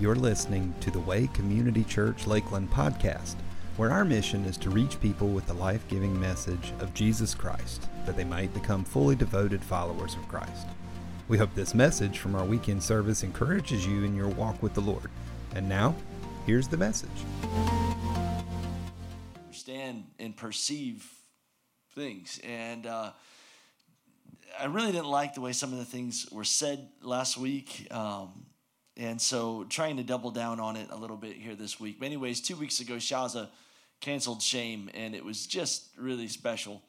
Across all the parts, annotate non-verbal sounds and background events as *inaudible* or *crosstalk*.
You're listening to the Way Community Church Lakeland podcast, where our mission is to reach people with the life giving message of Jesus Christ, that they might become fully devoted followers of Christ. We hope this message from our weekend service encourages you in your walk with the Lord. And now, here's the message. Understand and perceive things. And uh, I really didn't like the way some of the things were said last week. Um, and so trying to double down on it a little bit here this week. But anyways, two weeks ago, Shaza canceled Shame, and it was just really special.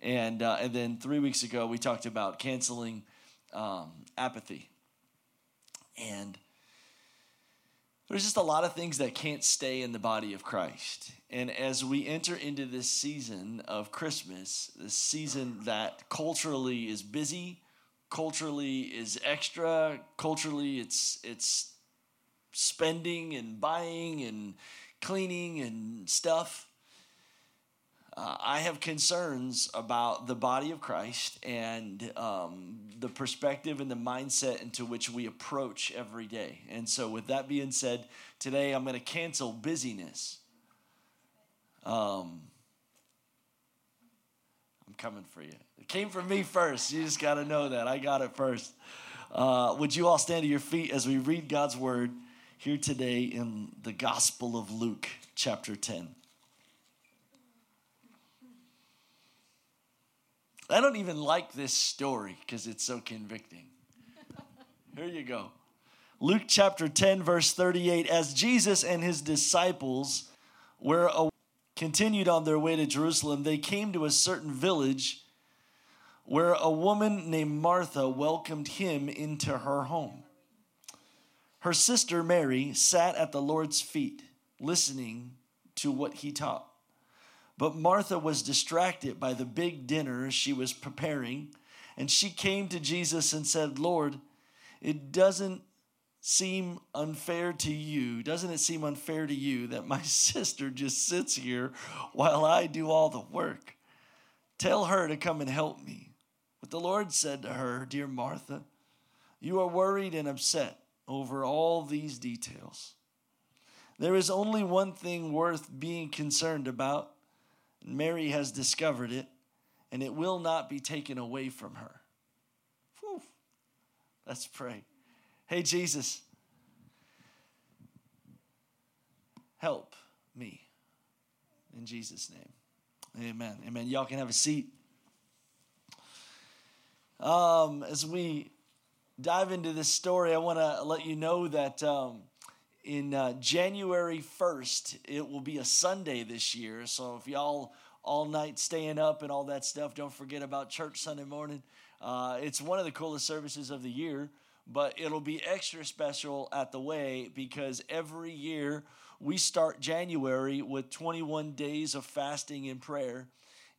And, uh, and then three weeks ago, we talked about canceling um, apathy. And there's just a lot of things that can't stay in the body of Christ. And as we enter into this season of Christmas, this season that culturally is busy, culturally is extra culturally it's it's spending and buying and cleaning and stuff uh, I have concerns about the body of Christ and um, the perspective and the mindset into which we approach every day. And so, with that being said, today I'm going to cancel busyness. Um, coming for you. It came from me first. You just got to know that. I got it first. Uh, would you all stand to your feet as we read God's word here today in the Gospel of Luke, chapter 10? I don't even like this story because it's so convicting. Here you go. Luke chapter 10, verse 38. As Jesus and his disciples were continued on their way to Jerusalem, they came to a certain village where a woman named Martha welcomed him into her home. Her sister Mary sat at the Lord's feet, listening to what he taught. But Martha was distracted by the big dinner she was preparing, and she came to Jesus and said, Lord, it doesn't seem unfair to you? Doesn't it seem unfair to you that my *laughs* sister just sits here while I do all the work? Tell her to come and help me. But the Lord said to her, Dear Martha, you are worried and upset over all these details. There is only one thing worth being concerned about. Mary has discovered it, and it will not be taken away from her. Whew. Let's pray. Hey, Jesus, help me. In Jesus' name. Amen. Amen. Y'all can have a seat. Um, as we dive into this story, I want to let you know that um, in uh, January 1st, it will be a Sunday this year. So if y'all all night staying up and all that stuff, don't forget about church Sunday morning. Uh, it's one of the coolest services of the year but it'll be extra special at the way because every year we start January with 21 days of fasting and prayer.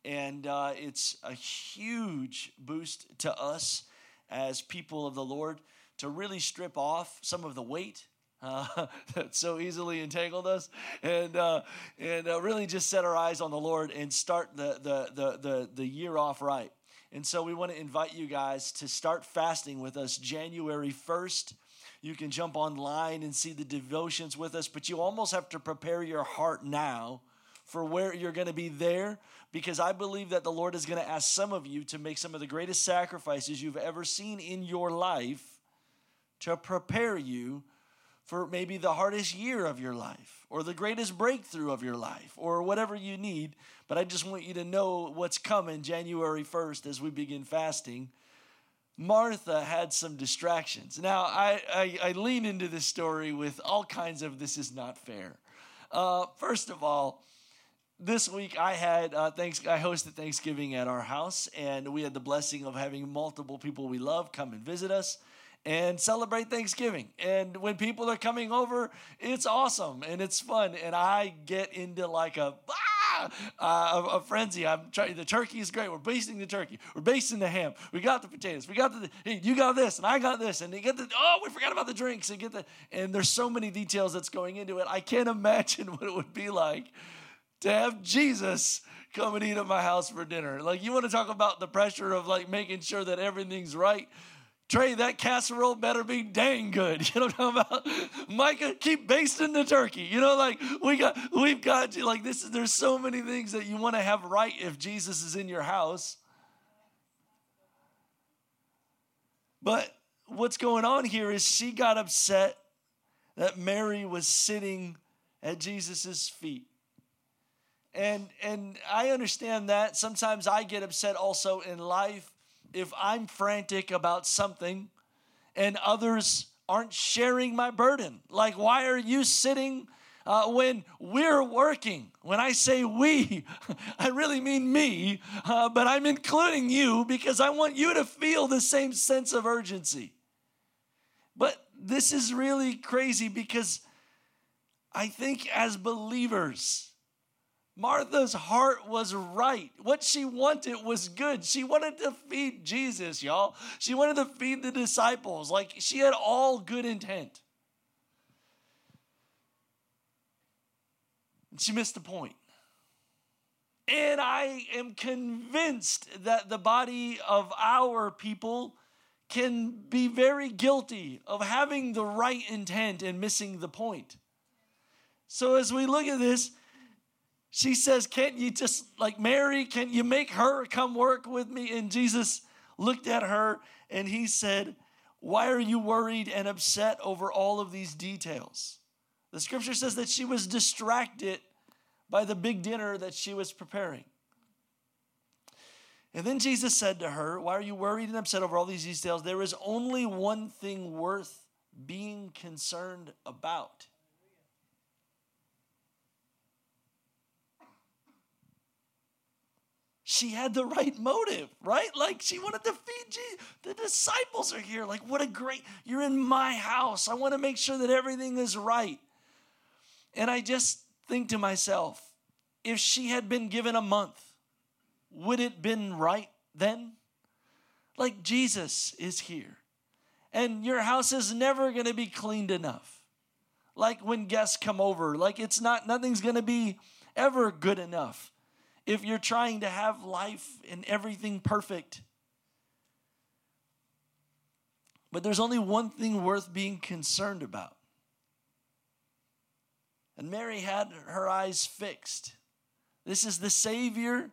And uh, it's a huge boost to us as people of the Lord to really strip off some of the weight uh, *laughs* that so easily entangled us, and uh, and uh, really just set our eyes on the Lord and start the the the the, the year off right. And so we want to invite you guys to start fasting with us January 1st. You can jump online and see the devotions with us, but you almost have to prepare your heart now for where you're going to be there because I believe that the Lord is going to ask some of you to make some of the greatest sacrifices you've ever seen in your life to prepare you for maybe the hardest year of your life or the greatest breakthrough of your life or whatever you need. But I just want you to know what's coming January 1st as we begin fasting. Martha had some distractions. Now, I, I, I lean into this story with all kinds of this is not fair. Uh, first of all, this week I had uh, thanks. I hosted Thanksgiving at our house, and we had the blessing of having multiple people we love come and visit us and celebrate Thanksgiving. And when people are coming over, it's awesome and it's fun. And I get into like a ah, uh, a, frenzy. I'm trying. The turkey is great. We're basting the turkey. We're basting the ham. We got the potatoes. We got the. Hey, you got this, and I got this, and they get the. Oh, we forgot about the drinks. And get the. And there's so many details that's going into it. I can't imagine *laughs* what it would be like to have Jesus come and eat at my house for dinner. Like you want to talk about the pressure of like making sure that everything's right Trey, that casserole better be dang good. *laughs* You know what I'm about? Micah, keep basting the turkey. You know, like we got, we've got like this. is, There's so many things that you want to have right if Jesus is in your house. But what's going on here is she got upset that Mary was sitting at Jesus' feet. And and I understand that. Sometimes I get upset also in life if I'm frantic about something and others aren't sharing my burden. Like, why are you sitting uh, when we're working? When I say we, *laughs* I really mean me, uh, but I'm including you because I want you to feel the same sense of urgency. But this is really crazy because I think as believers, Martha's heart was right. What she wanted was good. She wanted to feed Jesus, y'all. She wanted to feed the disciples. Like she had all good intent. And she missed the point. And I am convinced that the body of our people can be very guilty of having the right intent and missing the point. So as we look at this, she says, Can't you just, like Mary, can you make her come work with me? And Jesus looked at her and he said, Why are you worried and upset over all of these details? The scripture says that she was distracted by the big dinner that she was preparing. And then Jesus said to her, Why are you worried and upset over all these details? There is only one thing worth being concerned about. She had the right motive, right? Like she wanted to feed Jesus. The disciples are here. Like, what a great, you're in my house. I want to make sure that everything is right. And I just think to myself, if she had been given a month, would it been right then? Like Jesus is here. And your house is never going to be cleaned enough. Like when guests come over, like it's not nothing's going to be ever good enough if you're trying to have life and everything perfect. But there's only one thing worth being concerned about. And Mary had her eyes fixed. This is the Savior.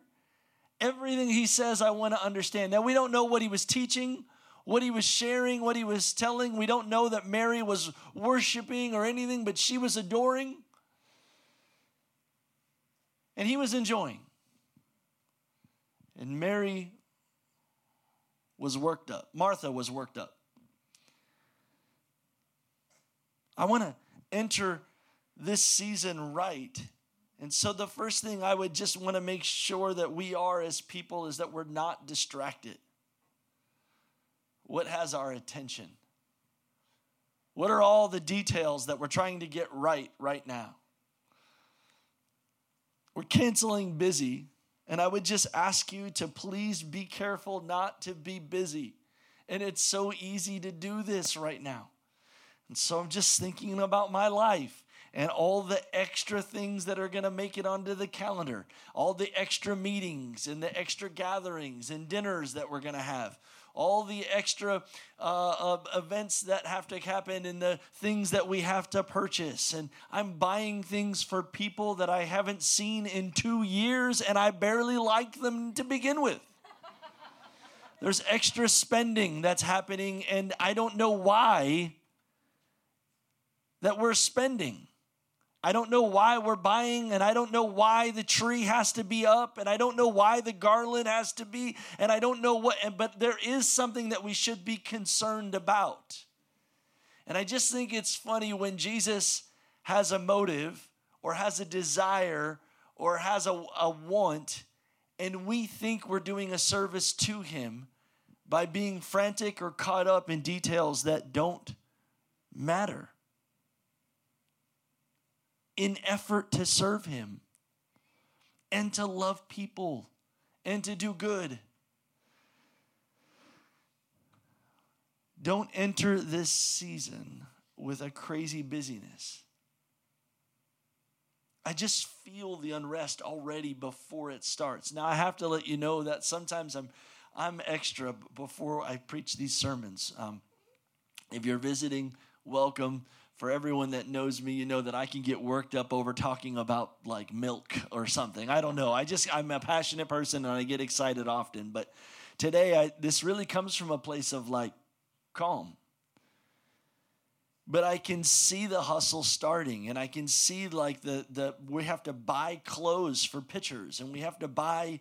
Everything he says, I want to understand. Now, we don't know what he was teaching, what he was sharing, what he was telling. We don't know that Mary was worshiping or anything, but she was adoring. And he was enjoying. And Mary was worked up. Martha was worked up. I want to enter this season right. And so, the first thing I would just want to make sure that we are as people is that we're not distracted. What has our attention? What are all the details that we're trying to get right right now? We're canceling busy and I would just ask you to please be careful not to be busy. And it's so easy to do this right now. And so I'm just thinking about my life and all the extra things that are going to make it onto the calendar, all the extra meetings and the extra gatherings and dinners that we're going to have, all the extra uh, uh, events that have to happen and the things that we have to purchase. And I'm buying things for people that I haven't seen in two years and I barely like them to begin with. There's extra spending that's happening, and I don't know why that we're spending. I don't know why we're buying, and I don't know why the tree has to be up, and I don't know why the garland has to be, and I don't know what, but there is something that we should be concerned about. And I just think it's funny when Jesus has a motive or has a desire or has a, a want, and we think we're doing a service to him by being frantic or caught up in details that don't matter in effort to serve Him and to love people and to do good. Don't enter this season with a crazy busyness. I just feel the unrest already before it starts. Now I have to let you know that sometimes I'm I'm extra before I preach these sermons. Um, if you're visiting, welcome. For everyone that knows me, you know that I can get worked up over talking about like milk or something. I don't know. I just, I'm a passionate person and I get excited often. But today, I, this really comes from a place of like calm but I can see the hustle starting and I can see like the the we have to buy clothes for pictures and we have to buy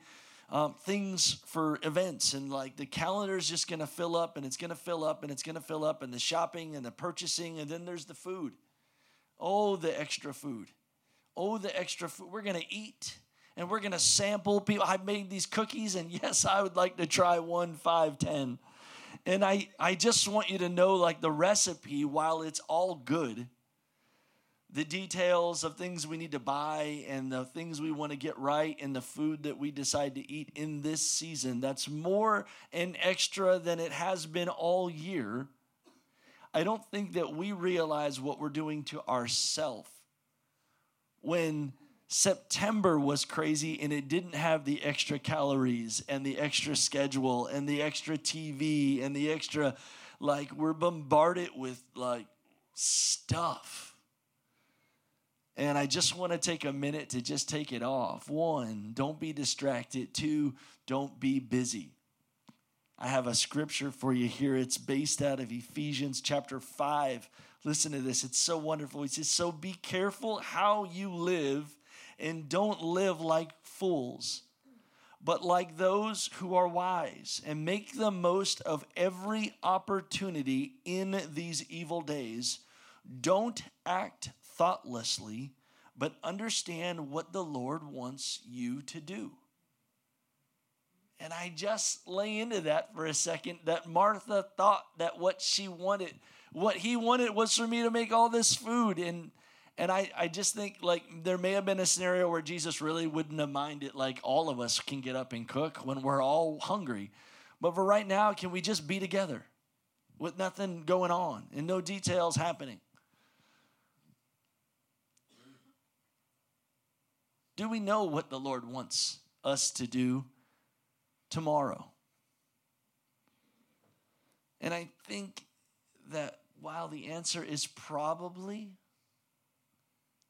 um, things for events and like the calendar is just going to fill up and it's going to fill up and it's going to fill up and the shopping and the purchasing and then there's the food. Oh, the extra food. Oh, the extra food. We're going to eat and we're going to sample people. I made these cookies and *laughs* yes, I would like to try one, five, ten. And I, I just want you to know like the recipe, while it's all good, the details of things we need to buy and the things we want to get right and the food that we decide to eat in this season, that's more and extra than it has been all year. I don't think that we realize what we're doing to ourselves when September was crazy and it didn't have the extra calories and the extra schedule and the extra TV and the extra, like, we're bombarded with like stuff. And I just want to take a minute to just take it off. One, don't be distracted. Two, don't be busy. I have a scripture for you here. It's based out of Ephesians chapter 5. Listen to this. It's so wonderful. He says, So be careful how you live and don't live like fools, but like those who are wise, and make the most of every opportunity in these evil days. Don't act thoughtlessly, but understand what the Lord wants you to do. And I just lay into that for a second that Martha thought that what she wanted, what he wanted was for me to make all this food. And and I, I just think like there may have been a scenario where Jesus really wouldn't have minded like all of us can get up and cook when we're all hungry. But for right now, can we just be together with nothing going on and no details happening? Do we know what the Lord wants us to do tomorrow? And I think that while the answer is probably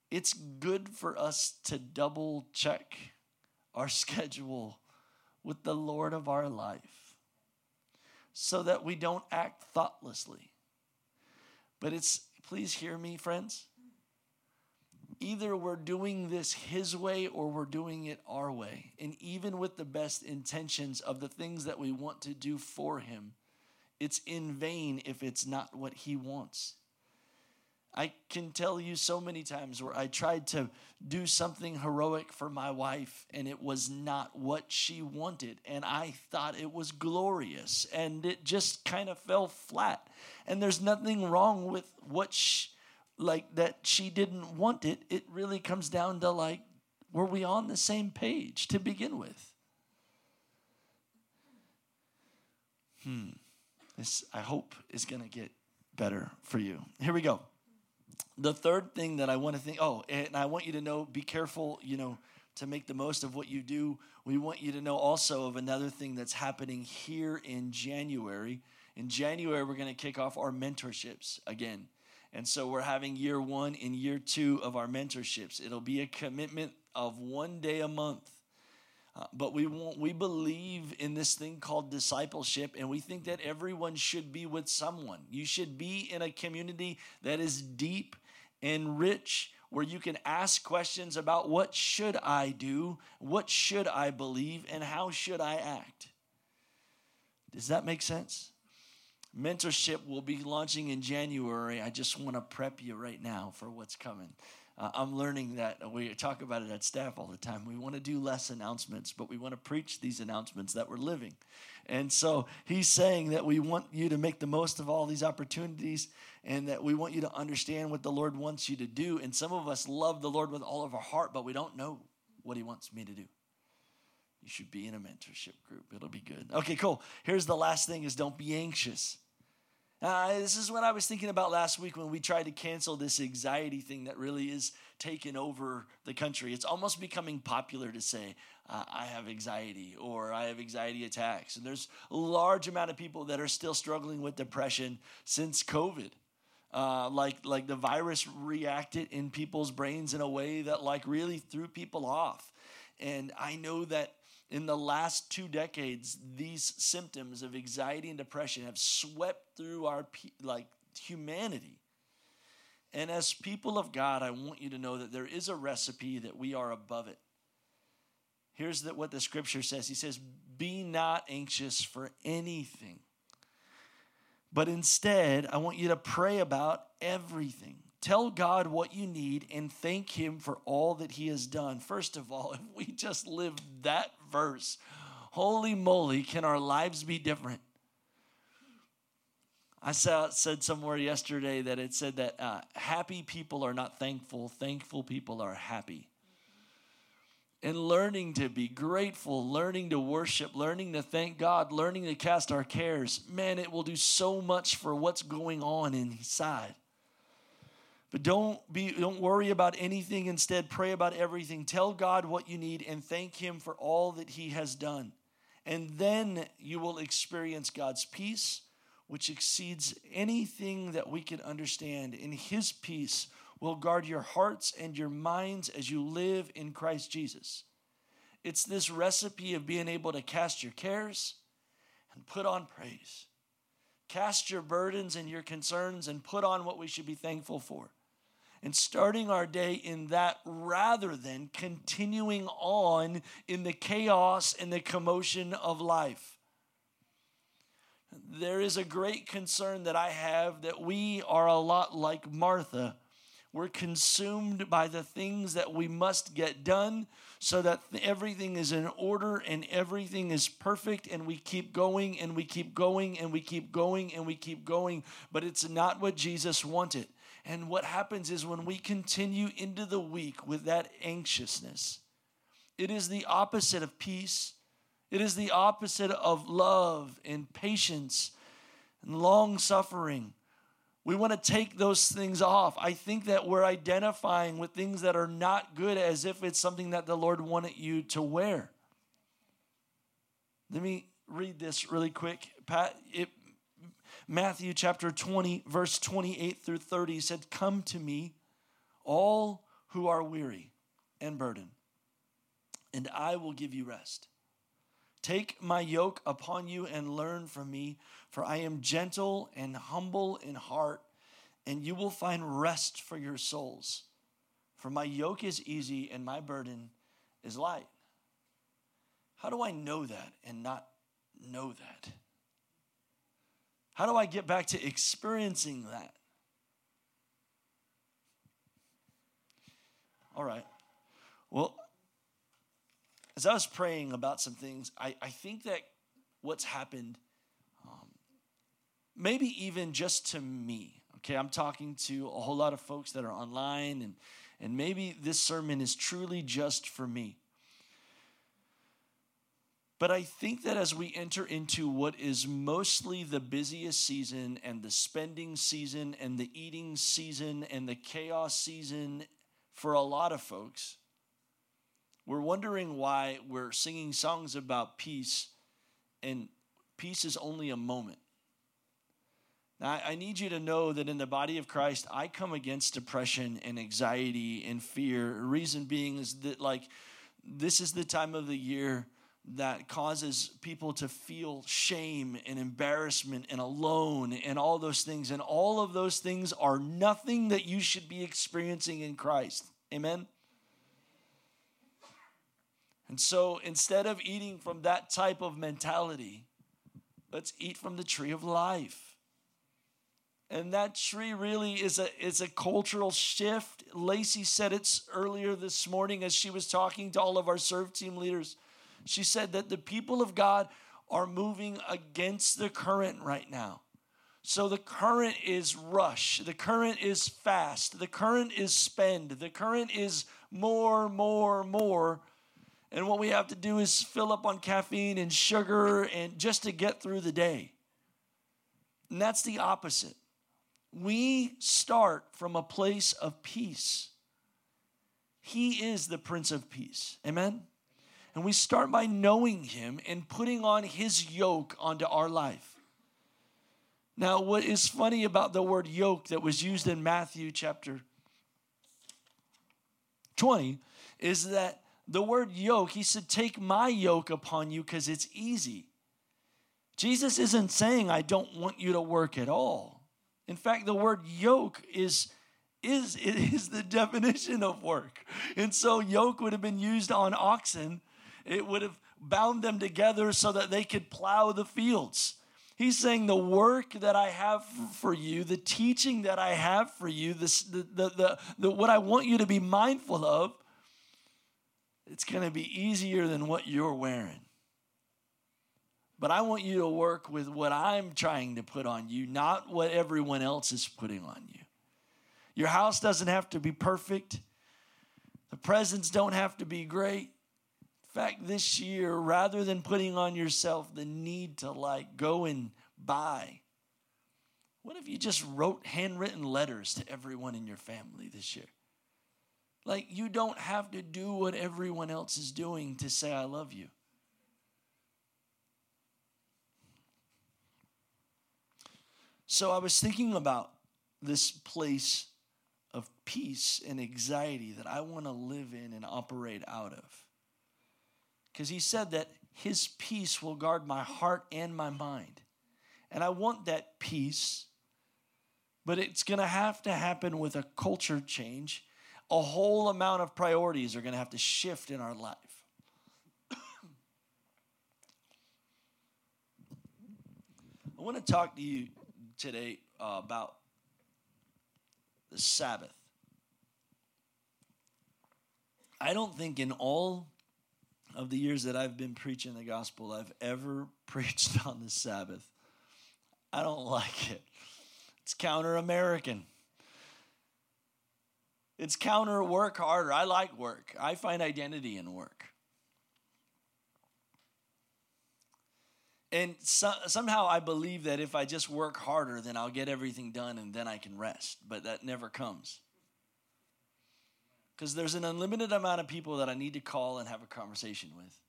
it's good for us to double check our *laughs* schedule with the Lord of our life so that we don't act thoughtlessly. But it's, please hear me, friends. Either we're doing this His way or we're doing it our way. And even with the best intentions of the things that we want to do for Him, it's in vain if it's not what He wants. I can tell you so many times where I tried to do something heroic for my wife and it was not what she wanted. And I thought it was glorious and it just kind of fell flat. And there's nothing wrong with what she, like that she didn't want it. It really comes down to like, were we on the same page to begin with? Hmm. This, I hope, is going to get better for you. Here we go the third thing that I want to think, oh, and I want you to know, be careful, you know, to make the most of what you do. We want you to know also of another thing that's happening here in January. In January, we're going to kick off our mentorships again. And so we're having year one and year two of our mentorships. It'll be a commitment of one day a month. Uh, but we want, we believe in this thing called discipleship, and we think that everyone should be with someone. You should be in a community that is deep and rich where you can ask questions about what should I do, what should I believe, and how should I act. Does that make sense? Mentorship will be launching in January. I just want to prep you right now for what's coming. Uh, I'm learning that we talk about it at staff all the time. We want to do less announcements, but we want to preach these announcements that we're living. And so he's saying that we want you to make the most of all these opportunities and that we want you to understand what the Lord wants you to do. And some of us love the Lord with all of our heart, but we don't know what he wants me to do. You should be in a mentorship group. It'll be good. Okay, cool. Here's the last thing is don't be anxious. Uh, this is what I was thinking about last week when we tried to cancel this anxiety thing that really is taking over the country. It's almost becoming popular to say, uh, I have anxiety or I have anxiety attacks. And there's a large amount of people that are still struggling with depression since COVID. Uh, like like the virus reacted in people's brains in a way that like really threw people off and i know that in the last two decades these symptoms of anxiety and depression have swept through our like humanity. And as people of god i want you to know that there is a recipe that we are above it. Here's the, what the scripture says. He says be not anxious for anything but instead, I want you to pray about everything. Tell God what you need and thank Him for all that He has done. First of all, *laughs* if we just live that verse, holy moly, can our lives be different? I saw, said somewhere yesterday that it said that uh, happy people are not thankful, thankful people are happy and learning to be grateful, learning to worship, learning to thank God, learning to cast our cares, man, it will do so much for what's going on inside. But don't be don't worry about anything, instead pray about everything. Tell God what you need and thank him for all that he has done. And then you will experience God's peace, which exceeds anything that we can understand. In his peace will guard your hearts and your minds as you live in Christ Jesus. It's this recipe of being able to cast your cares and put on praise. Cast your burdens and your concerns and put on what we should be thankful for. And starting our day in that rather than continuing on in the chaos and the commotion of life. There is a great concern that I have that we are a lot like Martha we're consumed by the things that we must get done so that everything is in order and everything is perfect, and we keep going and we keep going and we keep going and we keep going. But it's not what Jesus wanted. And what happens is when we continue into the week with that anxiousness, it is the opposite of peace. It is the opposite of love and patience and long suffering. We want to take those things off. I think that we're identifying with things that are not good as if it's something that the Lord wanted you to wear. Let me read this really quick. Pat, it, Matthew chapter 20, verse 28 through 30 said, Come to me, all who are weary and burdened, and I will give you rest. Take my yoke upon you and learn from me, for I am gentle and humble in heart, and you will find rest for your souls. For my yoke is easy and my burden is light. How do I know that and not know that? How do I get back to experiencing that? All right. Well, as I was praying about some things, I, I think that what's happened, um, maybe even just to me, okay, I'm talking to a whole lot of folks that are online, and, and maybe this sermon is truly just for me. But I think that as we enter into what is mostly the busiest season and the spending season and the eating season and the chaos season for a lot of folks, we're wondering why we're singing songs about peace and peace is only a moment. Now, I need you to know that in the body of Christ, I come against depression and anxiety and fear. Reason being is that, like, this is the time of the year that causes people to feel shame and embarrassment and alone and all those things. And all of those things are nothing that you should be experiencing in Christ. Amen? And so instead of eating from that type of mentality, let's eat from the tree of life. And that tree really is a, is a cultural shift. Lacey said it earlier this morning as she was talking to all of our serve team leaders. She said that the people of God are moving against the current right now. So the current is rush, the current is fast, the current is spend, the current is more, more, more and what we have to do is fill up on caffeine and sugar and just to get through the day. And that's the opposite. We start from a place of peace. He is the Prince of Peace. Amen? And we start by knowing Him and putting on His yoke onto our life. Now, what is funny about the word yoke that was used in Matthew chapter 20 is that the word yoke, he said, Take my yoke upon you because it's easy. Jesus isn't saying, I don't want you to work at all. In fact, the word yoke is is it is the *laughs* definition of work. And so yoke would have been used on oxen. It would have bound them together so that they could plow the fields. He's saying the work that I have for you, the teaching that I have for you, this, the, the, the, the what I want you to be mindful of, it's going to be easier than what you're wearing. But I want you to work with what I'm trying to put on you, not what everyone else is putting on you. Your house doesn't have to be perfect. The presents don't have to be great. Fact, this year, rather than putting on yourself the need to like go and buy, what if you just wrote handwritten letters to everyone in your family this year? Like, you don't have to do what everyone else is doing to say, I love you. So, I was thinking about this place of peace and anxiety that I want to live in and operate out of. Because he said that his peace will guard my heart and my mind. And I want that peace, but it's going to have to happen with a culture change. A whole amount of priorities are going to have to shift in our life. I want to talk to you today uh, about the Sabbath. I don't think in all of the years that I've been preaching the gospel, I've ever *laughs* preached on the Sabbath. I don't like it. It's counter American. It's counter work harder. I like work, I find identity in work. And so, somehow I believe that if I just work harder, then I'll get everything done and then I can rest. But that never comes. Because there's an unlimited amount of people that I need to call and have a conversation with.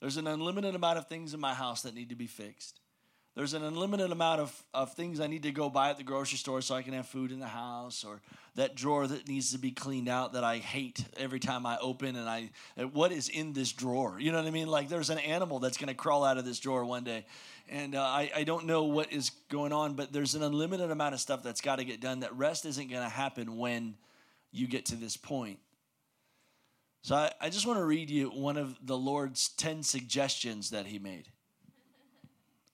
There's an unlimited amount of things in my house that need to be fixed. There's an unlimited amount of, of things I need to go buy at the grocery store so I can have food in the house, or that drawer that needs to be cleaned out that I hate every time I open. And I, what is in this drawer? You know what I mean? Like there's an animal that's going to crawl out of this drawer one day. And uh, I, I don't know what is going on, but there's an unlimited amount of stuff that's got to get done. That rest isn't going to happen when you get to this point. So I, I just want to read you one of the Lord's 10 suggestions that He made.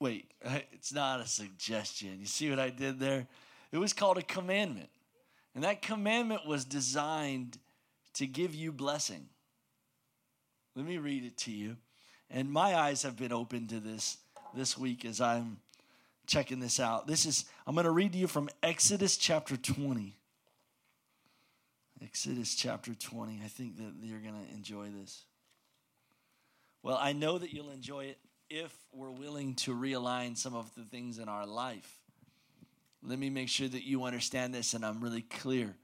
Wait, it's not a suggestion. You see what I did there? It was called a commandment. And that commandment was designed to give you blessing. Let me read it to you. And my eyes have been open to this this week as I'm checking this out. This is, I'm going to read to you from Exodus chapter 20. Exodus chapter 20. I think that you're going to enjoy this. Well, I know that you'll enjoy it if we're willing to realign some of the things in our life. Let me make sure that you understand this and I'm really clear.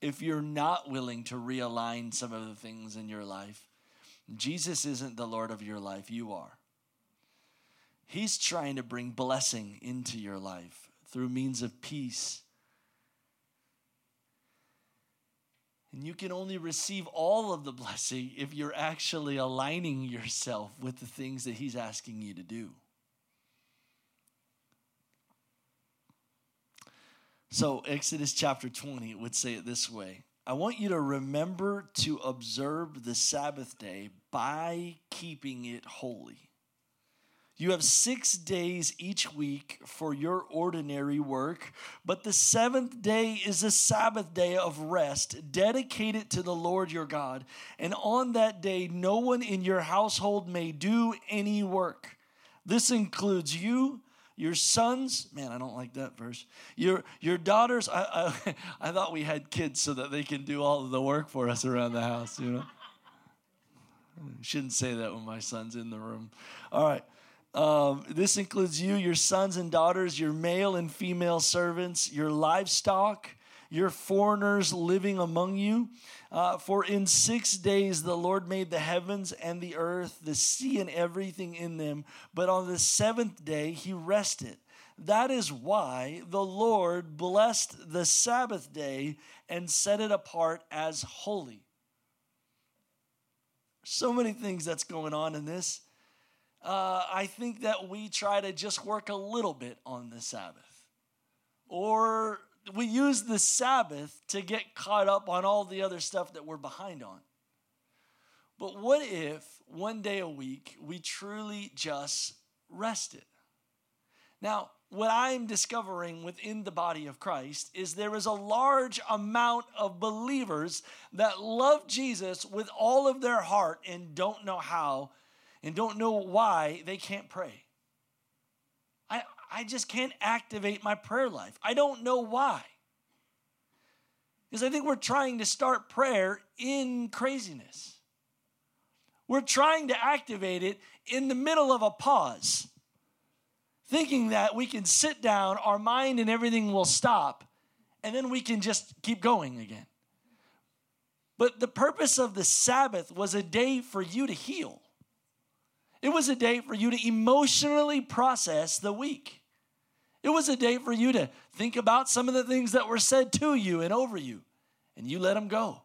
If you're not willing to realign some of the things in your life, Jesus isn't the Lord of your life, you are. He's trying to bring blessing into your life through means of peace And you can only receive all of the blessing if you're actually aligning yourself with the things that He's asking you to do. So, Exodus chapter 20 would say it this way I want you to remember to observe the Sabbath day by keeping it holy. You have six days each week for your ordinary work, but the seventh day is a Sabbath day of rest, dedicated to the Lord your God. And on that day, no one in your household may do any work. This includes you, your sons. Man, I don't like that verse. Your your daughters. I I, *laughs* I thought we had kids so that they can do all of the work for us around the house. You know. *laughs* shouldn't say that when my son's in the room. All right Um, this includes you, your sons and daughters, your male and female servants, your livestock, your foreigners living among you. Uh, for in six days the Lord made the heavens and the earth, the sea and everything in them. But on the seventh day he rested. That is why the Lord blessed the Sabbath day and set it apart as holy. So many things that's going on in this. Uh, I think that we try to just work a little bit on the Sabbath. Or we use the Sabbath to get caught up on all the other stuff that we're behind on. But what if one day a week we truly just rested? Now, what I'm discovering within the body of Christ is there is a large amount of believers that love Jesus with all of their heart and don't know how and don't know why they can't pray. I, I just can't activate my prayer life. I don't know why. Because I think we're trying to start prayer in craziness. We're trying to activate it in the middle of a pause thinking that we can sit down, our mind and everything will stop, and then we can just keep going again. But the purpose of the Sabbath was a day for you to heal. It was a day for you to emotionally process the week. It was a day for you to think about some of the things that were said to you and over you, and you let them go.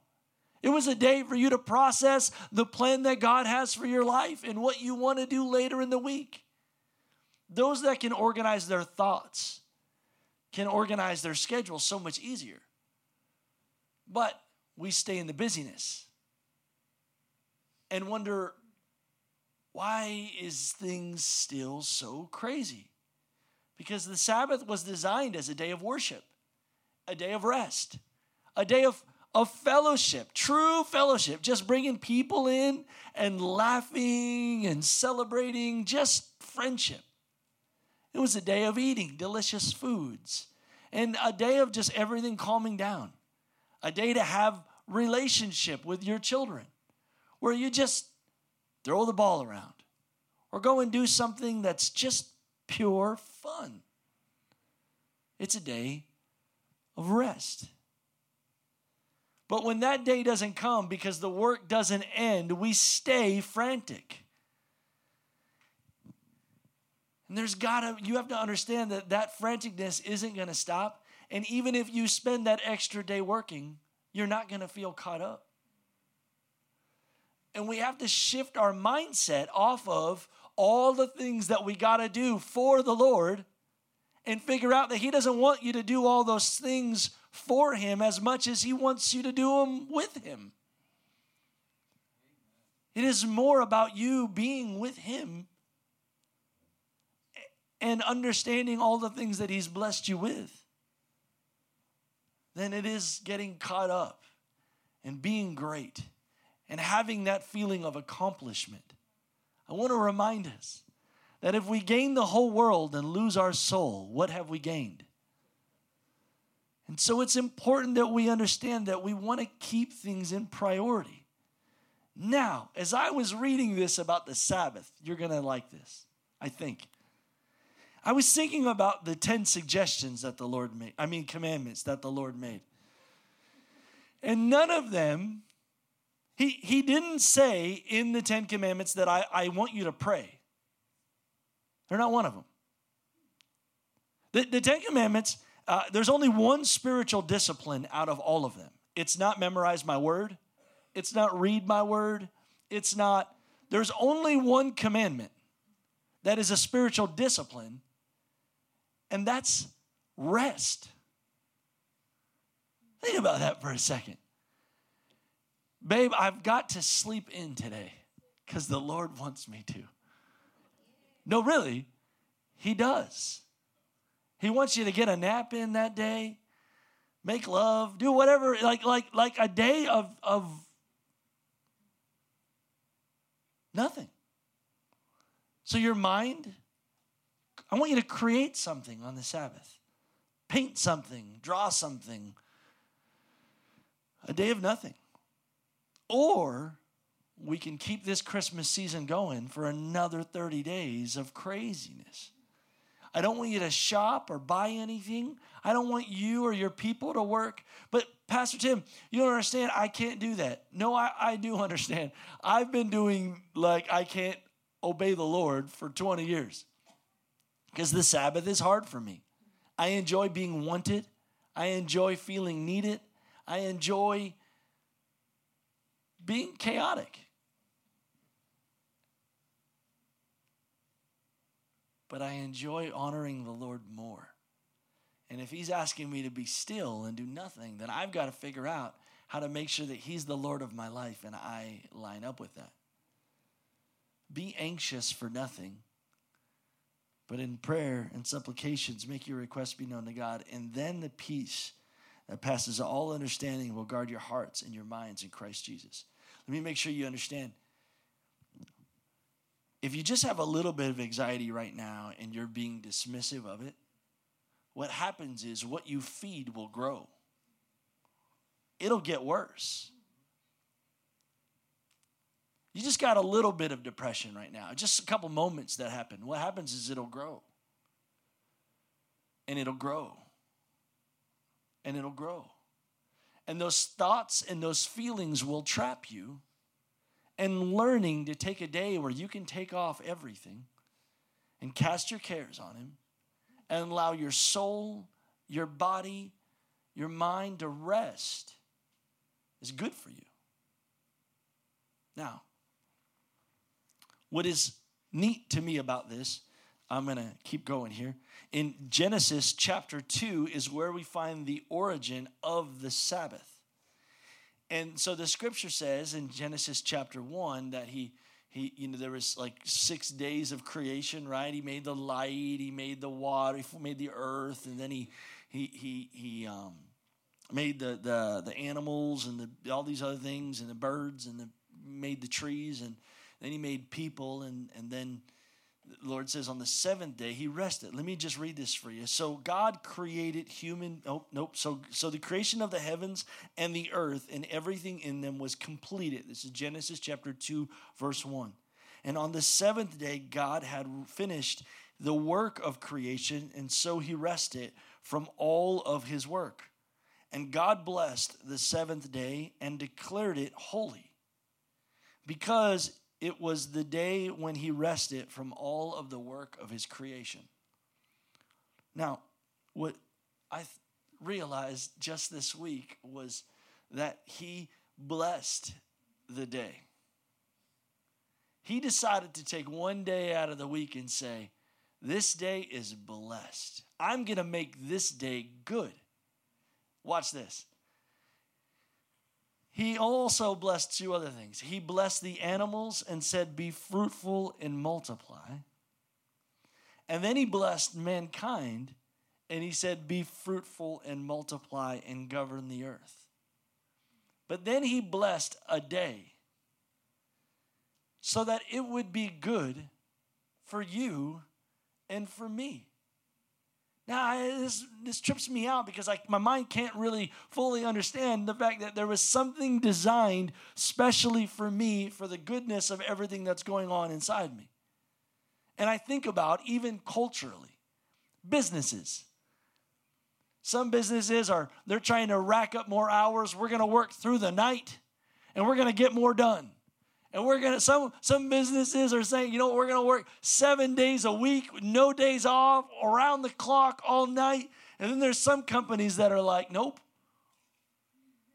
It was a day for you to process the plan that God has for your life and what you want to do later in the week. Those that can organize their thoughts can organize their schedule so much easier. But we stay in the busyness and wonder why is things still so crazy? Because the Sabbath was designed as a day of worship, a day of rest, a day of, of fellowship, true fellowship, just bringing people in and laughing and celebrating, just friendship. It was a day of eating delicious foods and a day of just everything calming down. A day to have relationship with your children where you just throw the ball around or go and do something that's just pure fun. It's a day of rest. But when that day doesn't come because the work doesn't end, we stay frantic. And there's gotta, you have to understand that that franticness isn't gonna stop. And even if you spend that extra day working, you're not gonna feel caught up. And we have to shift our mindset off of all the things that we gotta do for the Lord and figure out that He doesn't want you to do all those things for Him as much as He wants you to do them with Him. It is more about you being with Him and understanding all the things that He's blessed you with than it is getting caught up and being great and having that feeling of accomplishment. I want to remind us that if we gain the whole world and lose our soul, what have we gained? And so it's important that we understand that we want to keep things in priority. Now, as I was reading this about the Sabbath, you're going to like this, I think. I was thinking about the 10 suggestions that the Lord made, I mean, commandments that the Lord made. And none of them, he, he didn't say in the 10 commandments that I, I want you to pray. They're not one of them. The, the Ten Commandments, uh, there's only one spiritual discipline out of all of them. It's not memorize my word, it's not read my word, it's not, there's only one commandment that is a spiritual discipline, and that's rest. Think about that for a second. Babe, I've got to sleep in today because the Lord wants me to. No, really, He does. He wants you to get a nap in that day, make love, do whatever, like like like a day of of nothing. So your mind I want you to create something on the Sabbath. Paint something, draw something. A day of nothing. Or we can keep this Christmas season going for another 30 days of craziness. I don't want you to shop or buy anything. I don't want you or your people to work. But, Pastor Tim, you don't understand. I can't do that. No, I, I do *laughs* understand. I've been doing like I can't obey the Lord for 20 years because the Sabbath is hard for me. I enjoy being wanted, I enjoy feeling needed, I enjoy being chaotic. But I enjoy honoring the Lord more. And if He's asking me to be still and do nothing, then I've got to figure out how to make sure that He's the Lord of my life and I line up with that. Be anxious for nothing, but in prayer and supplications, make your requests be known to God, and then the peace that passes all understanding will guard your hearts and your minds in Christ Jesus. Let me make sure you understand. If you just have a little bit of anxiety right now and you're being dismissive of it, what happens is what you feed will grow. It'll get worse. You just got a little bit of depression right now, just a couple moments that happen. What happens is it'll grow. And it'll grow. And it'll grow. And those thoughts and those feelings will trap you. And learning to take a day where you can take off everything and cast your cares on Him and allow your soul, your body, your mind to rest is good for you. Now, what is neat to me about this, I'm going to keep going here. In Genesis chapter 2 is where we find the origin of the Sabbath. And so the scripture says in Genesis chapter 1 that he he you know there was like 6 days of creation, right? He made the light, he made the water, he made the earth and then he he he he um made the the the animals and the all these other things and the birds and the made the trees and then he made people, and, and then the Lord says on the seventh day he rested. Let me just read this for you. So God created human. Oh nope. So so the creation of the heavens and the earth and everything in them was completed. This is Genesis chapter two, verse one. And on the seventh day, God had finished the work of creation, and so he rested from all of his work. And God blessed the seventh day and declared it holy, because it was the day when he rested from all of the work of his creation. Now, what I realized just this week was that he blessed the day. He decided to take one day out of the week and say, This day is blessed. I'm going to make this day good. Watch this. He also blessed two other things. He blessed the animals and said, Be fruitful and multiply. And then he blessed mankind and he said, Be fruitful and multiply and govern the earth. But then he blessed a day so that it would be good for you and for me. Now, this, this trips me out because like my mind can't really fully understand the fact that there was something designed specially for me for the goodness of everything that's going on inside me. And I think about even culturally, businesses. Some businesses are they're trying to rack up more hours. We're going to work through the night and we're going to get more done. And we're gonna some some businesses are saying, you know, we're gonna work seven days a week, no days off, around the clock, all night. And then there's some companies that are like, nope,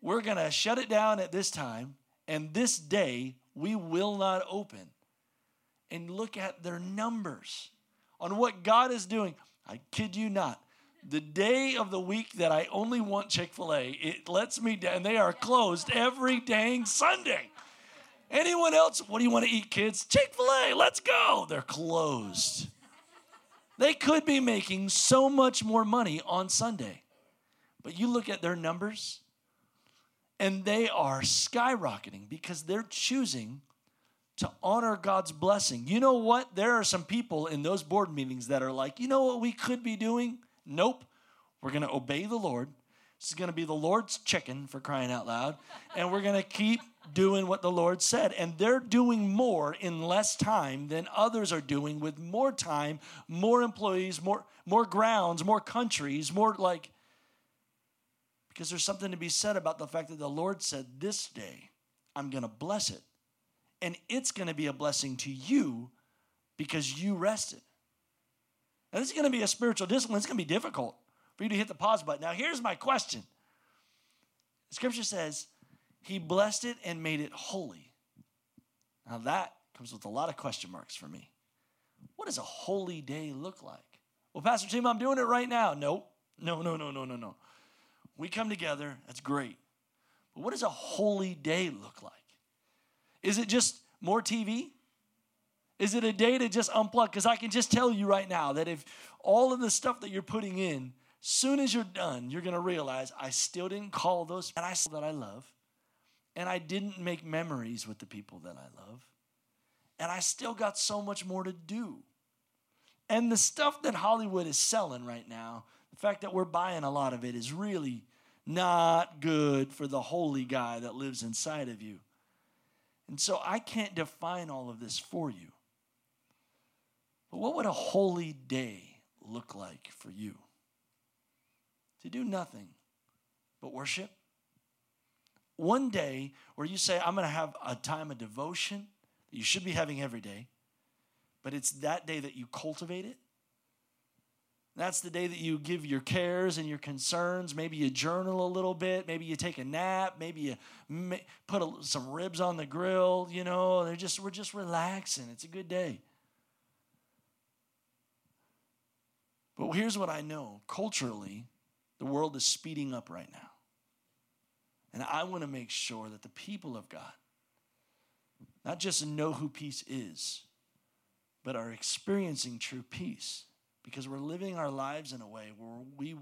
we're gonna shut it down at this time, and this day we will not open. And look at their numbers on what God is doing. I kid you not. The day of the week that I only want Chick fil A, it lets me down. They are closed every dang Sunday. Anyone else? What do you want to eat, kids? Chick fil A, let's go. They're closed. They could be making so much more money on Sunday. But you look at their numbers, and they are skyrocketing because they're choosing to honor God's blessing. You know what? There are some people in those board meetings that are like, you know what we could be doing? Nope. We're going to obey the Lord This is going to be the Lord's chicken for crying out loud. And we're going to keep doing what the Lord said. And they're doing more in less time than others are doing with more time, more employees, more, more grounds, more countries, more like. Because there's something to be said about the fact that the Lord said, This day I'm going to bless it. And it's going to be a blessing to you because you rested. Now, this is going to be a spiritual discipline. It's going to be difficult for you to hit the pause button. Now, here's my question Scripture says, He blessed it and made it holy. Now, that comes with a lot of question marks for me. What does a holy day look like? Well, Pastor Tim, I'm doing it right now. Nope. No, no, no, no, no, no. We come together, that's great. But what does a holy day look like? Is it just more TV? Is it a day to just unplug? Because I can just tell you right now that if all of the stuff that you're putting in, soon as you're done, you're going to realize I still didn't call those and I that I love, and I didn't make memories with the people that I love, and I still got so much more to do. And the stuff that Hollywood is selling right now, the fact that we're buying a lot of it is really not good for the holy guy that lives inside of you. And so I can't define all of this for you. But what would a holy day look like for you? To do nothing but worship? One day where you say, I'm going to have a time of devotion that you should be having every day, but it's that day that you cultivate it. That's the day that you give your cares and your concerns. Maybe you journal a little bit. Maybe you take a nap. Maybe you put a, some ribs on the grill. You know, they're just we're just relaxing. It's a good day. But here's what I know culturally, the world is speeding up right now. And I want to make sure that the people of God not just know who peace is, but are experiencing true peace because we're living our lives in a way where we,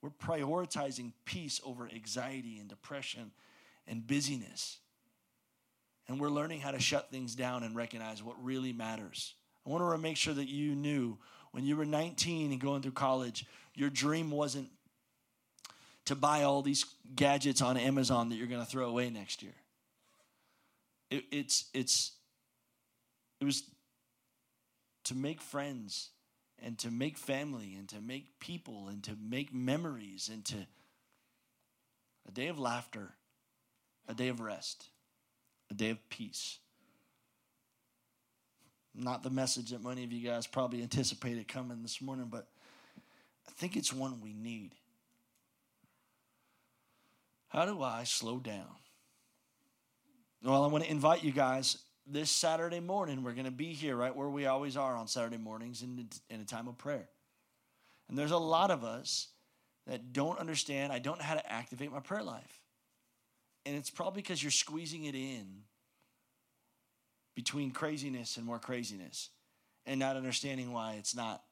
we're prioritizing peace over anxiety and depression and busyness. And we're learning how to shut things down and recognize what really matters. I want to make sure that you knew when you were 19 and going through college, your dream wasn't to buy all these gadgets on Amazon that you're going to throw away next year. It, it's it's it was to make friends and to make family and to make people and to make memories and to a day of laughter, a day of rest, a day of peace. Not the message that many of you guys probably anticipated coming this morning, but I think it's one we need. How do I slow down? Well, I want to invite you guys this Saturday morning. We're going to be here right where we always are on Saturday mornings in, in a time of prayer. And there's a lot of us that don't understand, I don't know how to activate my prayer life. And it's probably because you're squeezing it in between craziness and more craziness and not understanding why it's not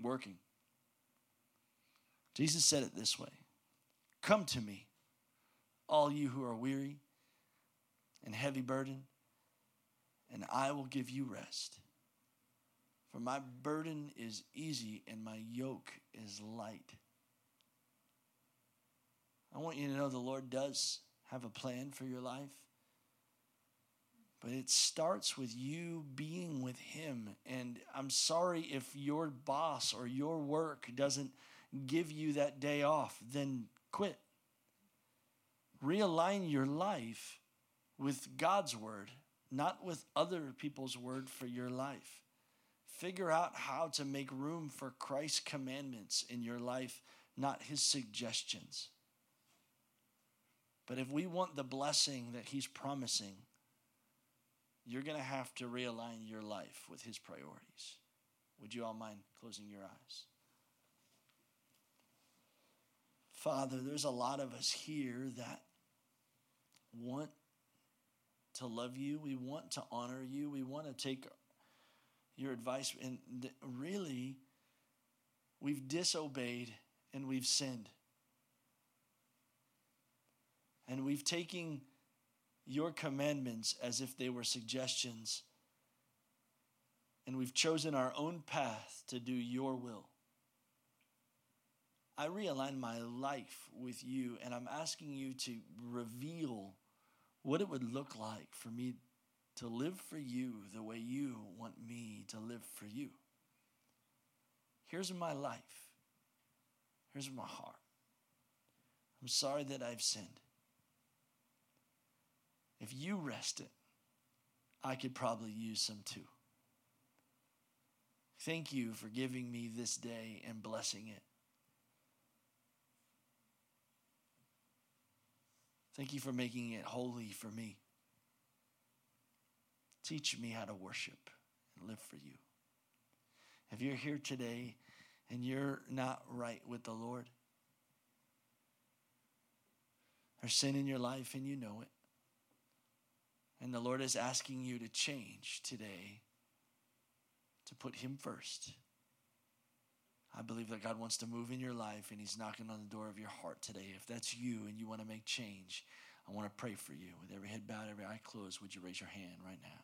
working. Jesus said it this way Come to me, all you who are weary and heavy burden, and I will give you rest. For my burden is easy and my yoke is light. I want you to know the Lord does have a plan for your life. But it starts with you being with Him. And I'm sorry if your boss or your work doesn't give you that day off, then quit. Realign your life with God's word, not with other people's word for your life. Figure out how to make room for Christ's commandments in your life, not His suggestions. But if we want the blessing that He's promising, you're going to have to realign your life with His priorities. Would you all mind closing your eyes? Father, there's a lot of us here that want to love you. We want to honor you. We want to take your advice. And really, we've disobeyed and we've sinned. And we've taken your commandments as if they were suggestions. And we've chosen our own path to do your will. I realign my life with you, and I'm asking you to reveal what it would look like for me to live for you the way you want me to live for you. Here's my life. Here's my heart. I'm sorry that I've sinned. If you rest it, I could probably use some too. Thank you for giving me this day and blessing it. Thank you for making it holy for me. Teach me how to worship and live for you. If you're here today and you're not right with the Lord, there's sin in your life and you know it. And the Lord is asking you to change today to put Him first. I believe that God wants to move in your life and He's knocking on the door of your heart today. If that's you and you want to make change, I want to pray for you. With every head bowed, every eye closed, would you raise your hand right now?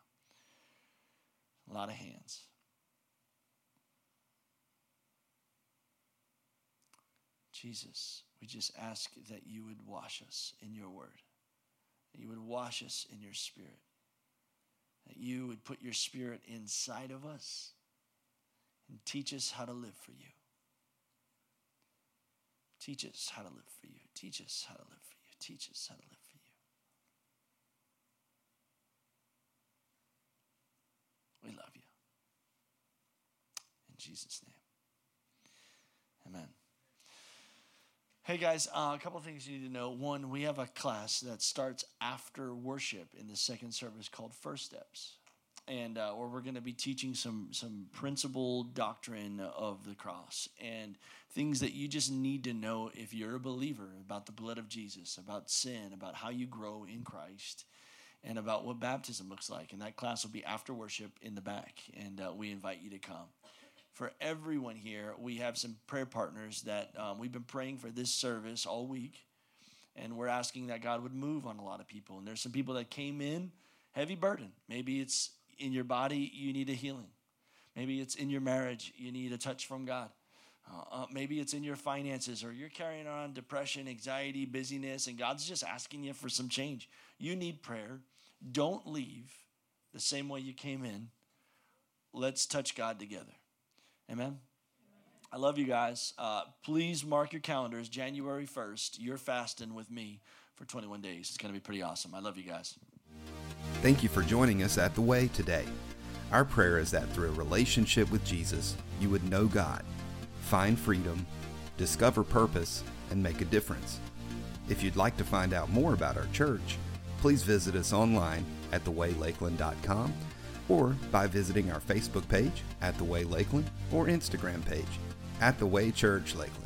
A lot of hands. Jesus, we just ask that you would wash us in your word, that you would wash us in your spirit, that you would put your spirit inside of us and teach us how to live for you. Teach us how to live for you. Teach us how to live for you. Teach us how to live for you. We love you. In Jesus' name. Amen. Hey guys, uh, a couple things you need to know. One, we have a class that starts after worship in the second service called First Steps and uh, where we're going to be teaching some some principle doctrine of the cross and things that you just need to know if you're a believer about the blood of Jesus, about sin, about how you grow in Christ, and about what baptism looks like. And that class will be after worship in the back, and uh, we invite you to come. For everyone here, we have some prayer partners that um, we've been praying for this service all week, and we're asking that God would move on a lot of people. And there's some people that came in heavy burden. Maybe it's in your body, you need a healing. Maybe it's in your marriage, you need a touch from God. Uh, uh, maybe it's in your finances, or you're carrying on depression, anxiety, busyness, and God's just asking you for some change. You need prayer. Don't leave the same way you came in. Let's touch God together. Amen. I love you guys. Uh, please mark your calendars. January 1st, you're fasting with me for 21 days. It's going to be pretty awesome. I love you guys. Thank you for joining us at The Way today. Our prayer is that through a relationship with Jesus, you would know God, find freedom, discover purpose, and make a difference. If you'd like to find out more about our church, please visit us online at thewaylakeland.com or by visiting our Facebook page at The Way Lakeland or Instagram page at The Way Church Lakeland.